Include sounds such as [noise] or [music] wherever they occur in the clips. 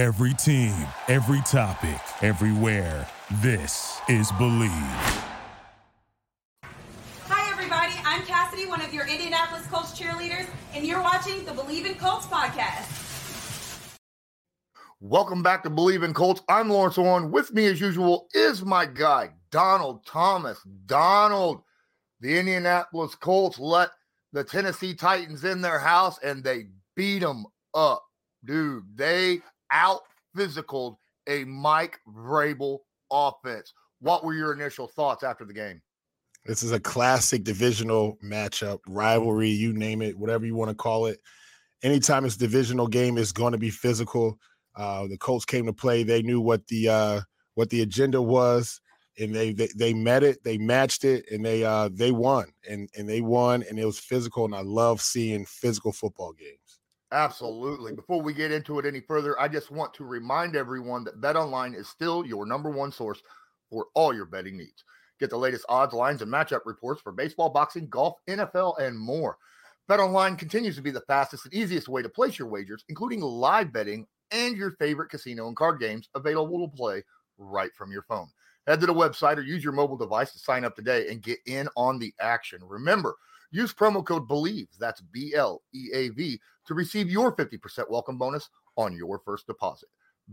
Every team, every topic, everywhere. This is Bleav. Hi, everybody. I'm Cassidy, one of your Indianapolis Colts cheerleaders, and you're watching the Bleav in Colts podcast. Welcome back to Bleav in Colts. I'm Lawrence Owen. With me, as usual, is my guy, Donald Thomas. Donald, the Indianapolis Colts let the Tennessee Titans in their house and they beat them up. Dude, they out physicaled a Mike Vrabel offense. What were your initial thoughts after the game? This is a classic divisional matchup, rivalry, you name it, whatever you want to call it. Anytime it's a divisional game, it's going to be physical. Uh, the Colts came to play. They knew what the uh, what the agenda was, and they, they they met it, they matched it, and they uh, they won, and and they won, and it was physical. And I love seeing physical football games. Absolutely. Before we get into it any further, I just want to remind everyone that BetOnline is still your number one source for all your betting needs. Get the latest odds, lines, and matchup reports for baseball, boxing, golf, NFL, and more. BetOnline continues to be the fastest and easiest way to place your wagers, including live betting and your favorite casino and card games available to play right from your phone. Head to the website or use your mobile device to sign up today and get in on the action. Remember, use promo code BLEAV, that's B L E A V, to receive your 50% welcome bonus on your first deposit.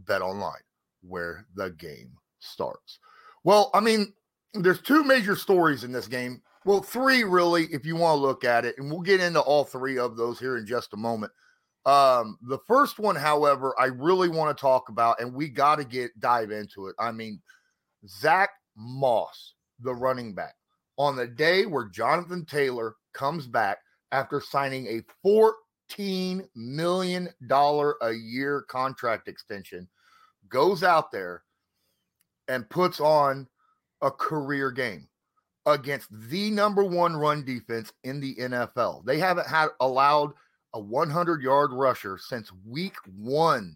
BetOnline, where the game starts. Well, I mean, there's two major stories in this game. Well, three really, if you want to look at it, and we'll get into all three of those here in just a moment. Um, the first one, however, I really want to talk about, and we got to get dive into it. I mean, Zack Moss, the running back, on the day where Jonathan Taylor comes back after signing a $14 million a year contract extension, goes out there and puts on a career game against the number one run defense in the NFL. They haven't had allowed a 100 yard rusher since week one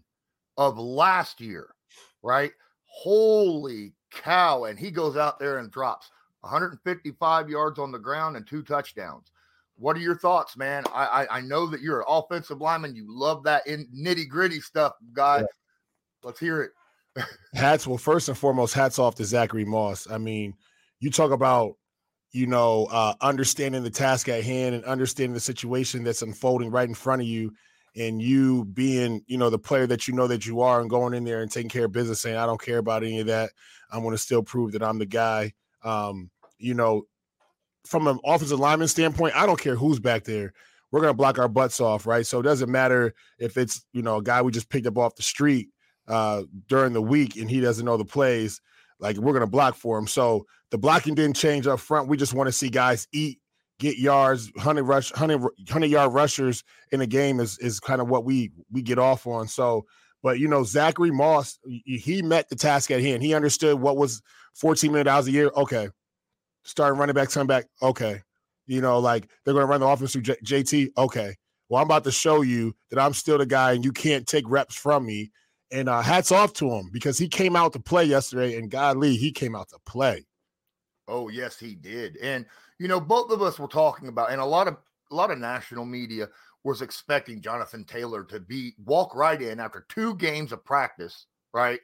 of last year, right? Holy cow. And he goes out there and drops 155 yards on the ground and two touchdowns. What are your thoughts, man? I I, I know that you're an offensive lineman. You love that in nitty gritty stuff, guys. Yeah. Let's hear it. [laughs] hats well, first and foremost, hats off to Zachary Moss. I mean, you talk about you know uh, understanding the task at hand and understanding the situation that's unfolding right in front of you and you being you know the player that you know that you are and going in there and taking care of business saying i don't care about any of that i'm going to still prove that i'm the guy um, you know from an offensive lineman standpoint, I don't care who's back there. We're gonna block our butts off, right? So it doesn't matter if it's you know a guy we just picked up off the street uh, during the week and he doesn't know the plays. Like we're gonna block for him. So the blocking didn't change up front. We just want to see guys eat, get yards, hundred rush, hundred hundred yard rushers in a game is is kind of what we we get off on. So, but you know Zachary Moss, he met the task at hand. He understood what was fourteen million dollars a year. Okay, starting running back, turn back. Okay. You know, like they're going to run the offense through J- JT. Okay. Well, I'm about to show you that I'm still the guy and you can't take reps from me. And uh, hats off to him because he came out to play yesterday. And God Lee, he came out to play. Oh, yes, he did. And, you know, both of us were talking about, and a lot of, a lot of national media was expecting Jonathan Taylor to be walk right in after two games of practice, right?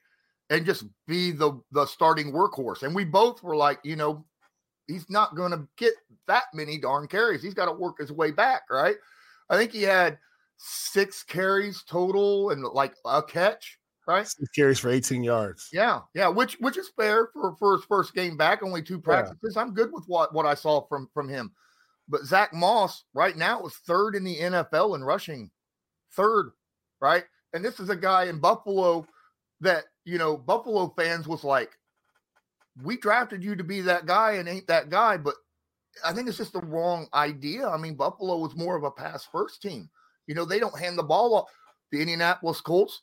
And just be the the starting workhorse. And we both were like, you know, he's not going to get that many darn carries. He's got to work his way back, right? I think he had six carries total and like a catch, right? Six carries for 18 yards. Yeah, yeah, which which is fair for, for his first game back, only two practices. Yeah. I'm good with what what I saw from from him. But Zack Moss right now is third in the NFL in rushing, third, right? And this is a guy in Buffalo that you know Buffalo fans was like, we drafted you to be that guy and ain't that guy, but I think it's just the wrong idea. I mean, Buffalo was more of a pass first team. You know, they don't hand the ball off. The Indianapolis Colts,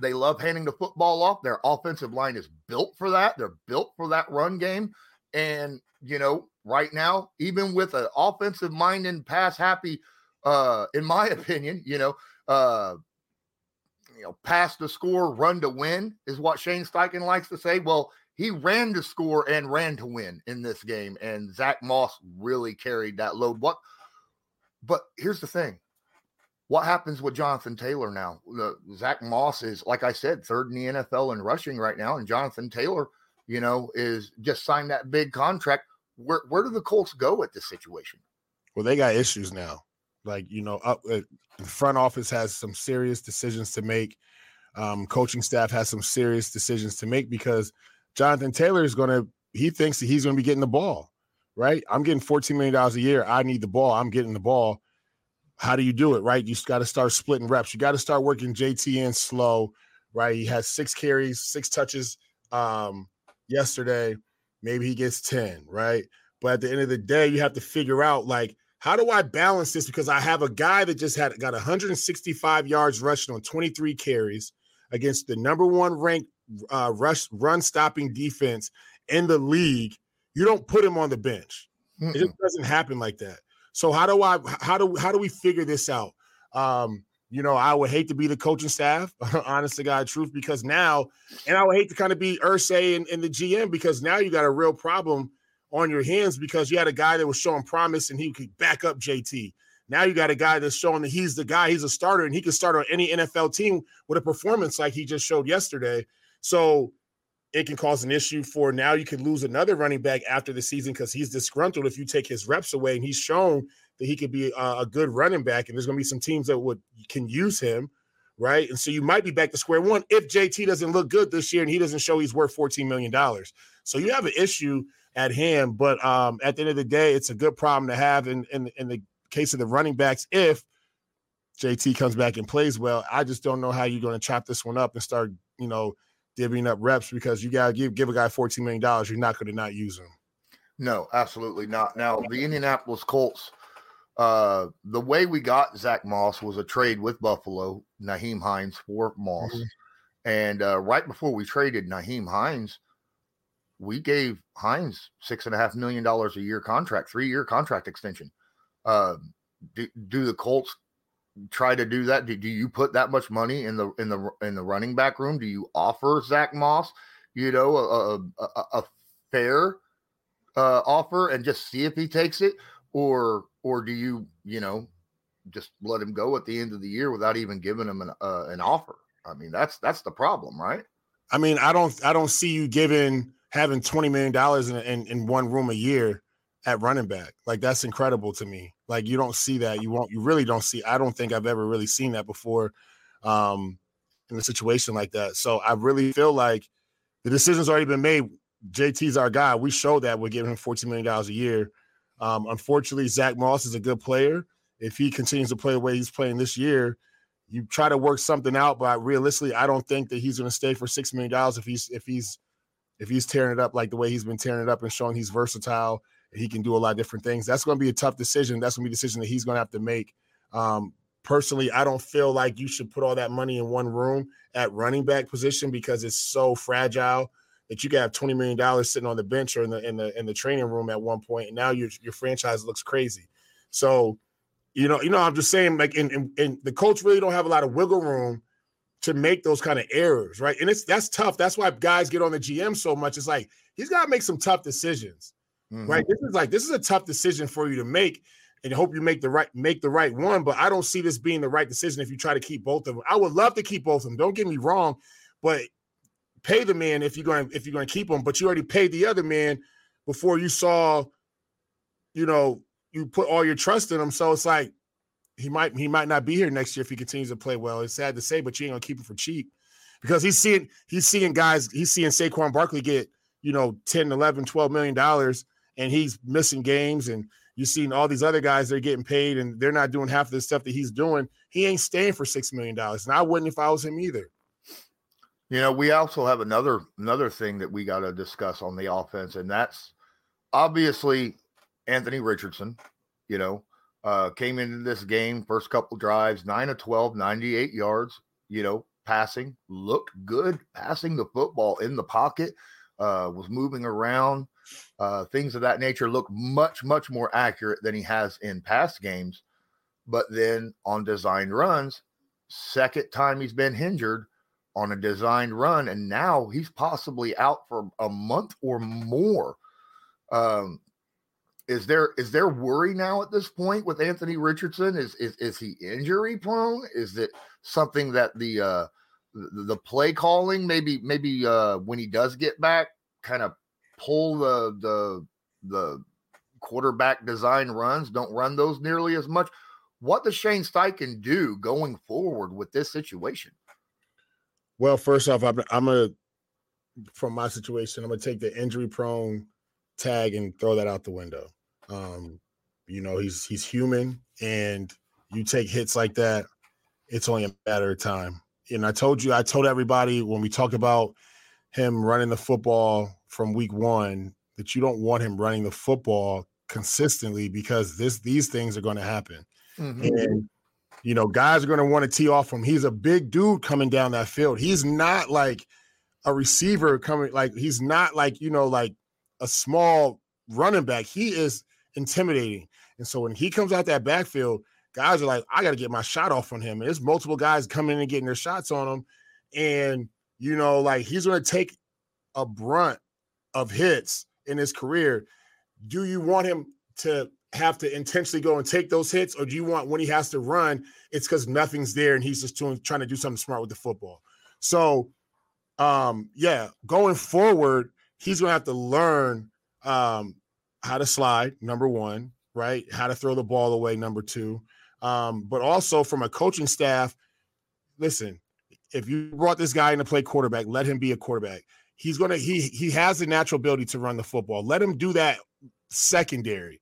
they love handing the football off. Their offensive line is built for that. They're built for that run game. And, you know, right now, even with an offensive minded, pass happy, uh, in my [laughs] opinion, you know, uh, you know, pass to score, run to win is what Shane Steichen likes to say. Well, he ran to score and ran to win in this game, and Zack Moss really carried that load. What? But here's the thing: What happens with Jonathan Taylor now? The, Zack Moss is, like I said, third in the NFL in rushing right now, and Jonathan Taylor, you know, is just signed that big contract. Where where do the Colts go at this situation? Well, they got issues now. Like you know, up uh, the front office has some serious decisions to make. Um, coaching staff has some serious decisions to make because Jonathan Taylor is going to. He thinks that he's going to be getting the ball, right? I'm getting 14 million dollars a year. I need the ball. I'm getting the ball. How do you do it, right? You got to start splitting reps. You got to start working JT in slow, right? He has six carries, six touches um, yesterday. Maybe he gets 10, right? But at the end of the day, you have to figure out like how do I balance this? Because I have a guy that just had got 165 yards rushing on 23 carries against the number one ranked uh, rush run stopping defense in the league. You don't put him on the bench. Mm-mm. It just doesn't happen like that. So how do I how do how do we figure this out? Um, you know, I would hate to be the coaching staff, [laughs] honest to God, truth, because now, and I would hate to kind of be Irsay and, and the GM because now you got a real problem on your hands because you had a guy that was showing promise and he could back up JT. Now you got a guy that's showing that he's the guy, he's a starter, and he can start on any NFL team with a performance like he just showed yesterday. So it can cause an issue for now you could lose another running back after the season because he's disgruntled if you take his reps away and he's shown that he could be a, a good running back and there's going to be some teams that would can use him right and so you might be back to square one if jt doesn't look good this year and he doesn't show he's worth 14 million dollars so you have an issue at hand. But um, at the end of the day, it's a good problem to have in, in, in the case of the running backs if JT comes back and plays well. I just don't know how you're going to chop this one up and start, you know, divvying up reps because you got to give give a guy $14 million. You're not going to not use him. No, absolutely not. Now, the Indianapolis Colts, uh, the way we got Zack Moss was a trade with Buffalo, Nyheim Hines for Moss. Mm-hmm. And uh, right before we traded Nyheim Hines, we gave Hines six and a half million dollars a year contract, three year contract extension. Uh, do, do, the Colts try to do that? Do, do, you put that much money in the in the in the running back room? Do you offer Zack Moss, you know, a, a, a fair uh, offer and just see if he takes it, or or do you you know just let him go at the end of the year without even giving him an uh, an offer? I mean, that's that's the problem, right? I mean, I don't I don't see you giving having twenty million dollars in, in in one room a year at running back. Like that's incredible to me. Like you don't see that. You won't. You really don't see. I don't think I've ever really seen that before, um, in a situation like that. So I really feel like the decision's already been made. JT's our guy. We showed that we're giving him fourteen million dollars a year. Um, unfortunately, Zack Moss is a good player. If he continues to play the way he's playing this year, you try to work something out. But realistically, I don't think that he's going to stay for six million dollars if he's if he's if he's tearing it up like the way he's been tearing it up and showing he's versatile he can do a lot of different things, that's going to be a tough decision. That's going to be a decision that he's going to have to make. Um, personally, I don't feel like you should put all that money in one room at running back position because it's so fragile that you can have twenty million dollars sitting on the bench or in the in the in the training room at one point, and now your your franchise looks crazy. So, you know, you know, I'm just saying, like, and and the Colts really don't have a lot of wiggle room to make those kind of errors, right? And it's that's tough. That's why guys get on the GM so much. It's like he's got to make some tough decisions, mm-hmm. right? This is like this is a tough decision for you to make, and hope you make the right make the right one. But I don't see this being the right decision if you try to keep both of them. I would love to keep both of them. Don't get me wrong, but pay the man if you're going if you're going to keep him. But you already paid the other man before you saw, you know, you put all your trust in him. So it's like he might he might not be here next year if he continues to play well. It's sad to say, but you ain't gonna keep him for cheap because he's seeing he's seeing guys he's seeing Saquon Barkley get you know 10, 11, 12 million dollars and he's missing games and you're seeing all these other guys they're getting paid and they're not doing half of the stuff that he's doing. He ain't staying for six million dollars, and I wouldn't if I was him either. You know, we also have another another thing that we got to discuss on the offense, and that's obviously Anthony Richardson. You know, uh, came into this game, first couple drives, 9 of 12, 98 yards, you know, passing, looked good, passing the football in the pocket, uh, was moving around, uh, things of that nature look much, much more accurate than he has in past games. But then on designed runs, second time he's been injured on a designed run, and now he's possibly out for a month or more. Um, is there is there worry now at this point with Anthony Richardson? Is is is he injury prone? Is it something that the uh the, play calling maybe maybe uh when he does get back kind of pull the the the quarterback design runs don't run those nearly as much. What does Shane Steichen do going forward with this situation? Well, first off, I'm, I'm gonna from my situation, I'm gonna take the injury prone tag and throw that out the window. Um, you know, he's he's human, and you take hits like that, it's only a matter of time. And I told you, I told everybody when we talked about him running the football from week one that you don't want him running the football consistently because this these things are going to happen. Mm-hmm. And you know, guys are going to want to tee off him. He's a big dude coming down that field. He's not like a receiver coming like he's not like, you know, like a small running back. He is intimidating. And so when he comes out that backfield, guys are like, I got to get my shot off on him. And there's multiple guys coming in and getting their shots on him. And, you know, like he's going to take a brunt of hits in his career. Do you want him to have to intentionally go and take those hits, or do you want when he has to run, it's because nothing's there and he's just trying to do something smart with the football? So, um, yeah, going forward, he's going to have to learn um, how to slide, number one, right? How to throw the ball away, number two. Um, but also from a coaching staff, listen, if you brought this guy in to play quarterback, let him be a quarterback. He's gonna he he has the natural ability to run the football. Let him do that secondary,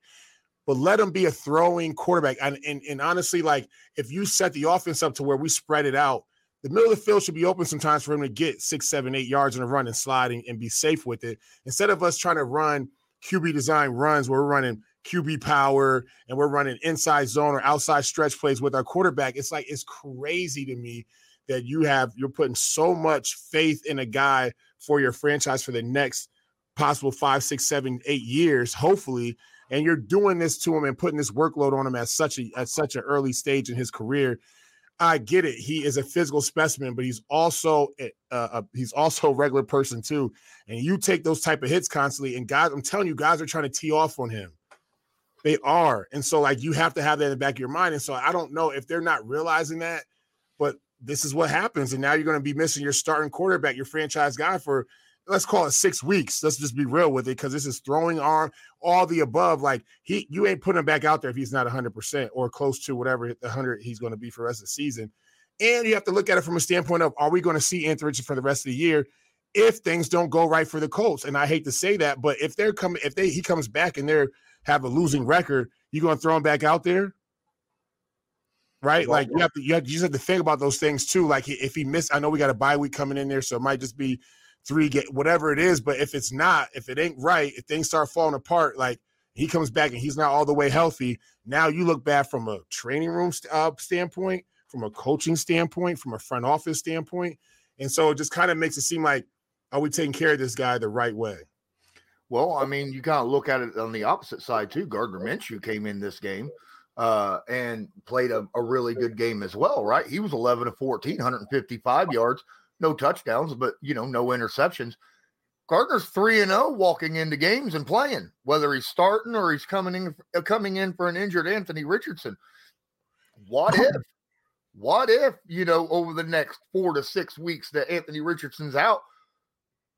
but let him be a throwing quarterback. And and, and honestly, like if you set the offense up to where we spread it out, the middle of the field should be open sometimes for him to get six, seven, eight yards in a run and sliding and be safe with it. Instead of us trying to run QB design runs where we're running QB power and we're running inside zone or outside stretch plays with our quarterback. It's like it's crazy to me that you have you're putting so much faith in a guy for your franchise for the next possible five, six, seven, eight years, hopefully. And you're doing this to him and putting this workload on him at such a at such an early stage in his career. I get it. He is a physical specimen, but he's also a, a, he's also a regular person too. And you take those type of hits constantly, and guys, I'm telling you, guys are trying to tee off on him. They are, and so like you have to have that in the back of your mind. And so I don't know if they're not realizing that, but this is what happens. And now you're going to be missing your starting quarterback, your franchise guy for let's call it six weeks. Let's just be real with it because this is throwing arm, all the above. Like he, you ain't putting him back out there if he's not 100% or close to whatever the 100 he's going to be for the rest of the season. And you have to look at it from a standpoint of are we going to see Anthony for the rest of the year if things don't go right for the Colts? And I hate to say that, but if they're coming, if they he comes back and they're have a losing record, you going to throw him back out there? Right? Like you have to, you, have, you just have to think about those things too. Like if he missed, I know we got a bye week coming in there, so it might just be three get whatever it is. But if it's not, if it ain't right, if things start falling apart, like he comes back and he's not all the way healthy, now you look bad from a training room uh, standpoint, from a coaching standpoint, from a front office standpoint, and so it just kind of makes it seem like are we taking care of this guy the right way? Well, I mean, you kind of look at it on the opposite side too. Gardner Minshew came in this game uh, and played a, a, really good game as well, right? He was 11 to 14, 155 yards, no touchdowns, but you know, no interceptions. Gardner's 3 and 0 walking into games and playing, whether he's starting or he's coming in uh, coming in for an injured Anthony Richardson. What [laughs] if what if, you know, over the next 4 to 6 weeks that Anthony Richardson's out,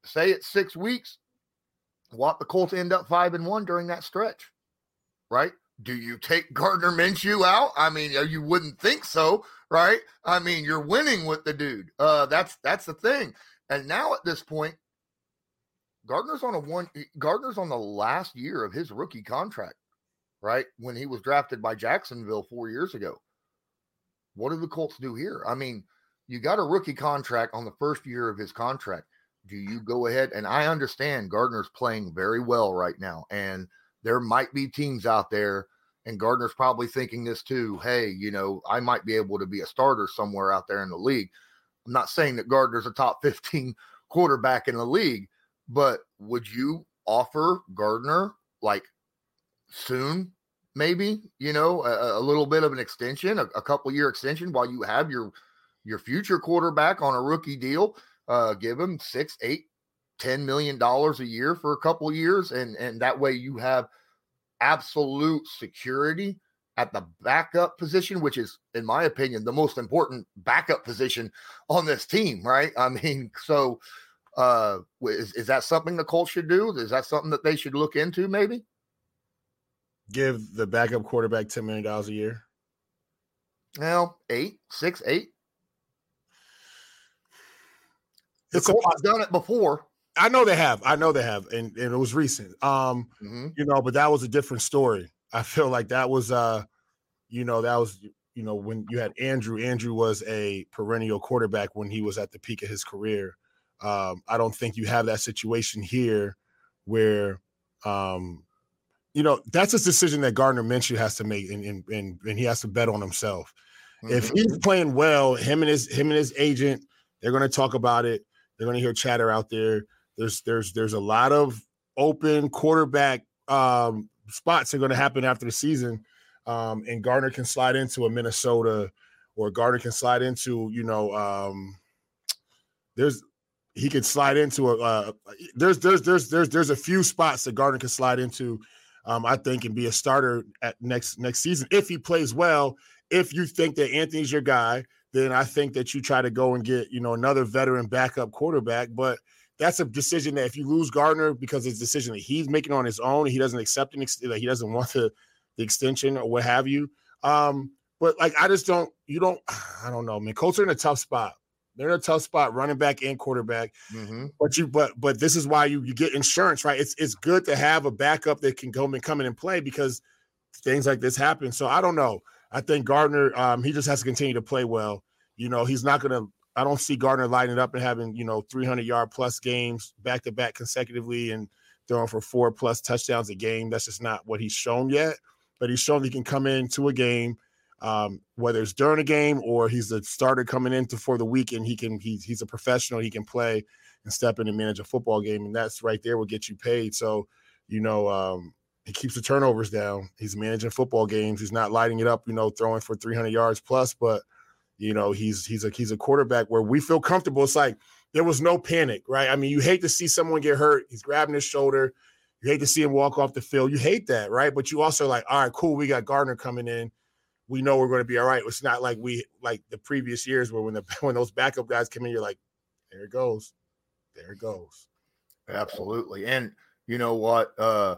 say it's 6 weeks, what the Colts end up 5 and 1 during that stretch? Right? Do you take Gardner Minshew out? I mean, you wouldn't think so, right? I mean, you're winning with the dude. Uh, that's that's the thing. And now at this point, Gardner's on a one. Gardner's on the last year of his rookie contract, right? When he was drafted by Jacksonville four years ago. What do the Colts do here? I mean, you got a rookie contract on the first year of his contract. Do you go ahead? And I understand Gardner's playing very well right now, and there might be teams out there, and Gardner's probably thinking this too. Hey, you know, I might be able to be a starter somewhere out there in the league. I'm not saying that Gardner's a top [laughs] 15 quarterback in the league, but would you offer Gardner like soon, maybe, you know, a, a little bit of an extension, a, a couple year extension while you have your your future quarterback on a rookie deal? Uh, give him six, eight, ten million dollars a year for a couple years, and and that way you have absolute security at the backup position, which is, in my opinion, the most important backup position on this team, right? I mean, [laughs] so uh is, is that something the Colts should do? Is that something that they should look into maybe? Give the backup quarterback $10 million a year. Well, eight, six, eight. The It's Colts have done it before. I know they have. I know they have, and, and it was recent. Um, Mhm. you know, but that was a different story. I feel like that was uh, you know, that was you know, when you had Andrew, Andrew was a perennial quarterback when he was at the peak of his career. Um, I don't think you have that situation here where um, you know, that's a decision that Gardner Minshew has to make and and and, and he has to bet on himself. If Mhm. he's playing well, him and his him and his agent, they're going to talk about it. They're going to hear chatter out there. There's there's there's a lot of open quarterback um, spots that are going to happen after the season, um, and Gardner can slide into a Minnesota, or Gardner can slide into you know um, there's he could slide into a uh, there's there's there's there's there's a few spots that Gardner can slide into. Um, I think and be a starter at next next season if he plays well if you think that Anthony's your guy, then I think that you try to go and get, you know, another veteran backup quarterback. But that's a decision that if you lose Gardner because it's a decision that he's making on his own, he doesn't accept an ex- that he doesn't want the, the extension or what have you. Um, but like I just don't, you don't, [sighs] I don't know, man. Colts are in a tough spot. They're in a tough spot, running back and quarterback. Mhm. But you, but but this is why you you get insurance, right? It's it's good to have a backup that can come and come in and play because things like this happen. So I don't know. I think Gardner, um, he just has to continue to play well. You know, he's not gonna. I don't see Gardner lighting up and having you know 300 yard plus games back to back consecutively and throwing for four plus touchdowns a game. That's just not what he's shown yet. But he's shown he can come into a game, um, whether it's during a game or he's the starter coming into for the week, and he can. He's he's a professional. He can play and step in and manage a football game, and that's right there will get you paid. So, you know, um, he keeps the turnovers down. He's managing football games. He's not lighting it up, you know, throwing for 300 yards plus, but you know, he's he's a he's a quarterback where we feel comfortable. It's like there was no panic, right? I mean, you hate to see someone get hurt. He's grabbing his shoulder. You hate to see him walk off the field. You hate that, right? But you also like, all right, cool. We got Gardner coming in. We know we're going to be all right. It's not like we like the previous years where when the [laughs] when those backup guys come in, you're like, there it goes, there it goes. Absolutely. And you know what? Uh,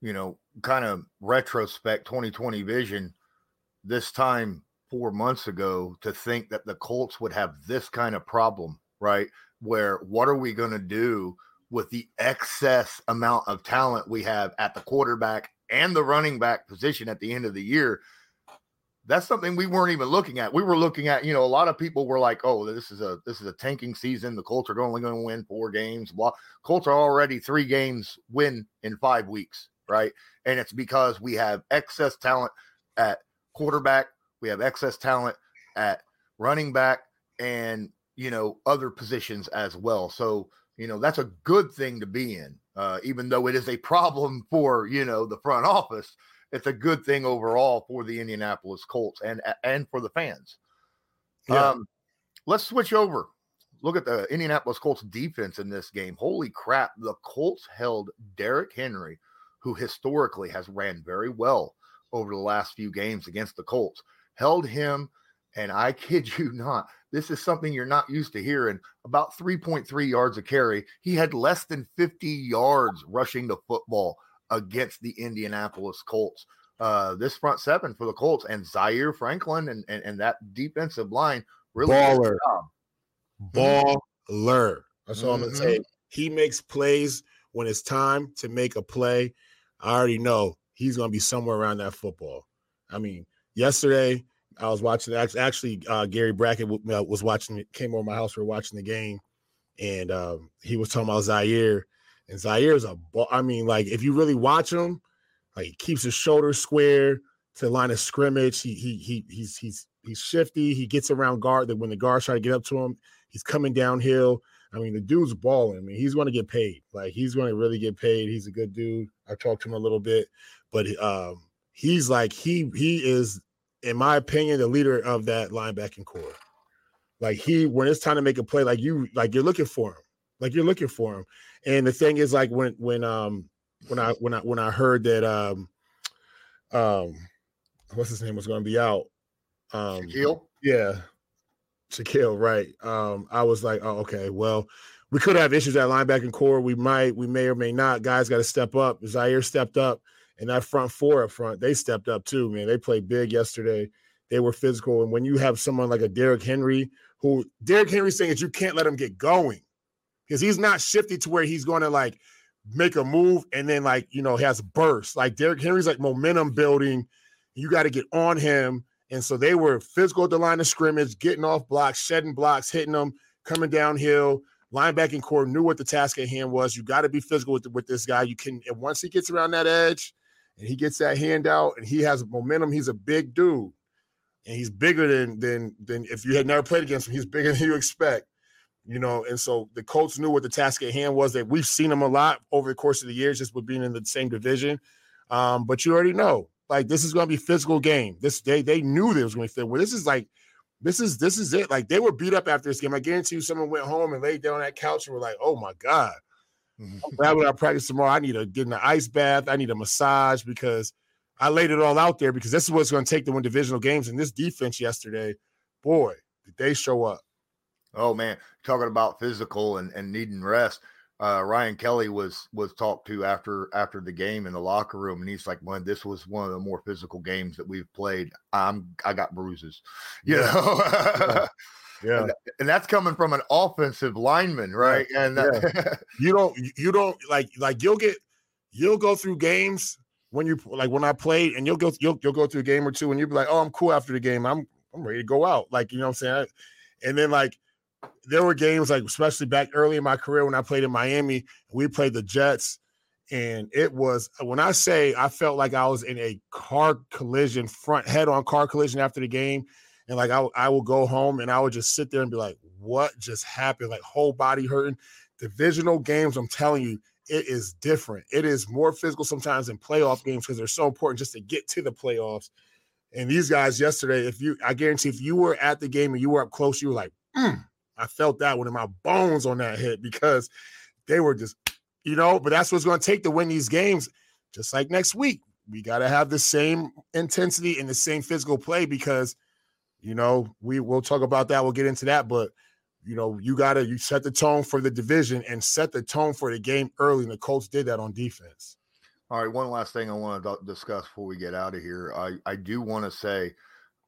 you know, kind of retrospect 2020 vision this time four months ago to think that the Colts would have this kind of problem, right? Where what are we going to do with the excess amount of talent we have at the quarterback and the running back position at the end of the year? That's something we weren't even looking at. We were looking at, you know, a lot of people were like, "Oh, this is a this is a tanking season. The Colts are only going to win four games." Blah. Colts are already three games win in five weeks, right? And it's because we have excess talent at quarterback, we have excess talent at running back, and you know other positions as well. So you know that's a good thing to be in, uh, even though it is a problem for you know the front office. It's a good thing overall for the Indianapolis Colts and and for the fans. Yeah. Um, let's switch over. Look at the Indianapolis Colts defense in this game. Holy crap. The Colts held Derrick Henry, who historically has ran very well over the last few games against the Colts, held him. And I kid you [laughs] not, this is something you're not used to hearing about 3.3 yards a carry. He had less than 50 yards rushing the football against the Indianapolis Colts. Uh, this front seven for the Colts and Zaire Franklin and, and, and that defensive line really Baller. baller. That's all I'm gonna say. Mhm. He makes plays when it's time to make a play. I already know he's gonna be somewhere around that football. I mean, yesterday I was watching. Actually, uh, Gary Brackett uh, was watching. Came over my house. We were watching the game, and um, he was talking about Zaire. And Zaire's a ball. I mean, like if you really watch him, like he keeps his shoulders square to the line of scrimmage. He he he he's he's he's shifty. He gets around guard. That when the guards try to get up to him, he's coming downhill. I mean, the dude's balling. I mean, he's going to get paid. Like he's going to really get paid. He's a good dude. I talked to him a little bit, but um, he's like he he is, in my opinion, the leader of that linebacking core. Like he, when it's time to make a play, like you, like you're looking for him. Like you're looking for him. And the thing is, like when when um when I when I when I heard that um um, what's his name was going to be out. Um, Shaquille? Yeah, Shaquille. Right. Um, I was like, oh, okay. Well, we could have issues at linebacking core. We might, we may or may not. Guys got to step up. Zaire stepped up, and that front four up front, they stepped up too. Man, they played big yesterday. They were physical, and when you have someone like a Derrick Henry, who Derrick Henry's saying is you can't let him get going because he's not shifty to where he's going to like make a move and then like you know has burst. Like Derrick Henry's like momentum building. You got to get on him. And so they were physical at the line of scrimmage, getting off blocks, shedding blocks, hitting them, coming downhill. Linebacking core knew what the task at hand was. You got to be physical with, with this guy. You can, and once he gets around that edge and he gets that hand out and he has momentum, he's a big dude. And he's bigger than than than if you had never played against him, he's bigger than you expect you know, and so the Colts knew what the task at hand was. That we've seen them a lot over the course of the years, just with being in the same division. Um, but you already know, like this is going to be physical game. This they they knew there was going to be. Well, this is like, this is this is it. Like they were beat up after this game. I guarantee you, someone went home and laid down on that couch and were like, "Oh my god. I'm glad when I practice tomorrow, I need to get in an ice bath. I need a massage because I laid it all out there because this is what's going to take to win divisional games. And this defense yesterday, boy, did they show up." Oh man, talking about physical and, and needing rest. Uh, Ryan Kelly was was talked to after after the game in the locker room, and he's like, "Man, this was one of the more physical games that we've played. I'm I got bruises, you yeah. know." yeah. [laughs] yeah. And, and, that's coming from an offensive lineman, right? Uh, yeah. And [laughs] yeah. you don't you don't like like you'll get you'll go through games when you like when I played, and you'll go you'll you'll go through a game or two, and you'll be like, "Oh, I'm cool after the game. I'm I'm ready to go out." Like you know what I'm saying? And then like there were games like especially back early in my career when I played in Miami, we played the Jets, and it was when I say I felt like I was in a car collision, front head on car collision after the game, and like I I will go home and I would just sit there and be like, what just happened? Like whole body hurting. Divisional games, I'm telling you, it is different. It is more physical sometimes in playoff games because they're so important just to get to the playoffs. And these guys yesterday, if you, I guarantee, if you were at the game and you were up close, you were like, mm, I felt that one in my bones on that hit because they were just, you know, but that's what's going to take to win these games. Just like next week, we got to have the same intensity and the same physical play because, you know, we will talk about that. We'll get into that, but you know, you got to you set the tone for the division and set the tone for the game early. And the Colts did that on defense. All right, one last thing I want to discuss before we get out of here. I I do want to say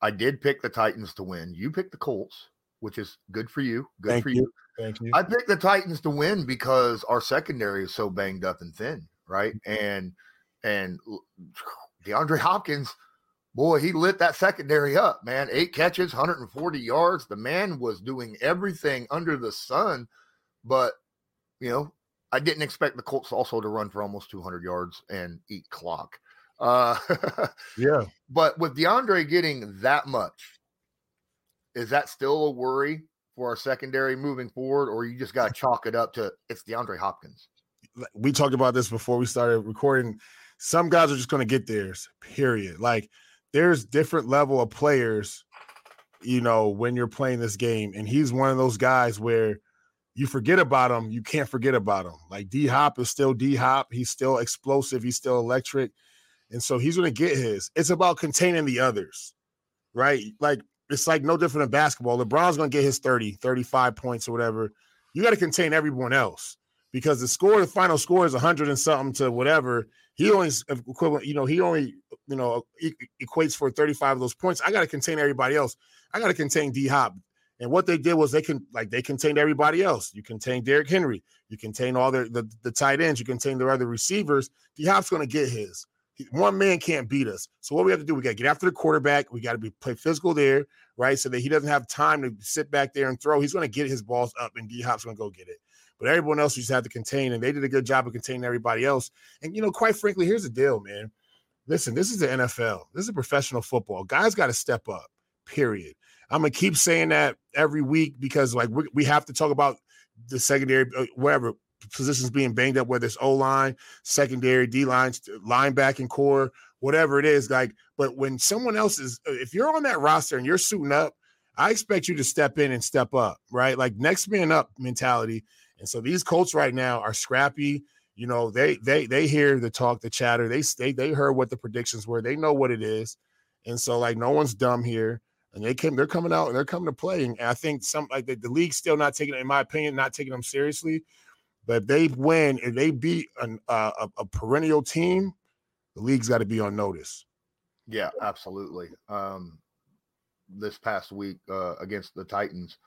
I did pick the Titans to win. You picked the Colts which is good for you. Good Thank for you. you. Thank you. I picked the Titans to win because our secondary is so banged up and thin, right? Mm-hmm. And and DeAndre Hopkins, boy, he lit that secondary up, man. Eight catches, 140 yards. The man was doing everything under the sun, but you know, I didn't expect the Colts also to run for almost 200 yards and eat clock. Uh, [laughs] yeah. But with DeAndre getting that much, is that still a worry for our secondary moving forward, or you just got to [laughs] chalk it up to it's DeAndre Hopkins? We talked about this before we started recording. Some guys are just going to get theirs. Period. Like there's different level of players, you know, when you're playing this game, and he's one of those guys where you forget about him, you can't forget about him. Like D Hop is still D Hop. He's still explosive. He's still electric. And so he's to get his. It's about containing the others, right? Like it's like no different than basketball. LeBron's going to get his 30, 35 points or whatever. You got to contain everyone else because the score, the final score is 100 and something to whatever. He only equivalent, you know, he only, you know, equates for 35 of those points. I got to contain everybody else. I got to contain D Hop. And what they did was they can like they contained everybody else. You contain Derrick Henry, you contain all the, the tight ends, you contain their other receivers. D Hop's going to get his. One man can't beat us. So what we have to do, we got to get after the quarterback. We got to be play physical there, right? So that he doesn't have time to sit back there and throw. He's going to get his balls up, and D Hop's going to go get it. But everyone else just had to contain, and they did a good job of containing everybody else. And you know, quite frankly, here's the deal, man. Listen, this is the NFL. This is professional football. Guys got to step up. Period. I'm gonna keep saying that every week because like we, have to talk about the secondary, uh, whatever positions being banged up, whether it's O line, secondary, D lines, linebacking core, whatever it is. Like, but when someone else is, uh, if you're on that roster and you're suiting up, I expect you to step in and step up, right? Like next man up mentality. And so these Colts right now are scrappy. you know, they they they hear the talk, the chatter. They they they heard what the predictions were. They know what it is, and so like no one's dumb here. And they came, they're coming out and they're coming to play. And I think some like the, the league's still not taking, in my opinion, not taking them seriously. But if they win, if they beat an, uh, a, a perennial team, the league's got to be on notice. Yeah, absolutely. Um, this past week uh, against the Titans,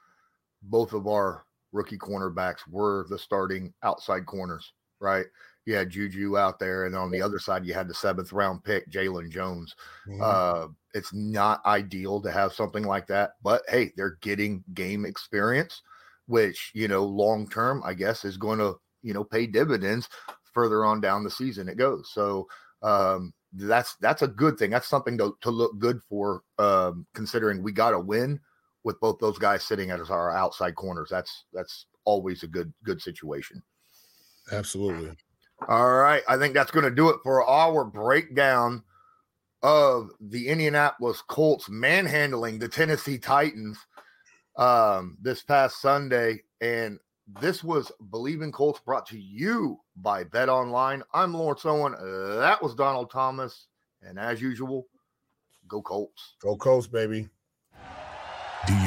both of our rookie cornerbacks were the starting outside corners, right? You had Juju out there, and on the other side, you had the seventh round pick, Jaylon Jones. Uh, it's not ideal to have something like that, but hey, they're getting game experience, which, you know, long term, I guess, is going to, you know, pay dividends further on down the season it goes. So, um, that's that's a good thing. That's something to, to look good for, um, considering we got a win with both those guys sitting as our outside corners. That's that's always a good good situation. Absolutely. All right, I think that's going to do it for our breakdown of the Indianapolis Colts manhandling the Tennessee Titans um, this past Sunday, and this was Bleav in Colts brought to you by BetOnline. I'm Lawrence Owen. That was Donald Thomas. And as usual, go Colts. Go Colts, baby.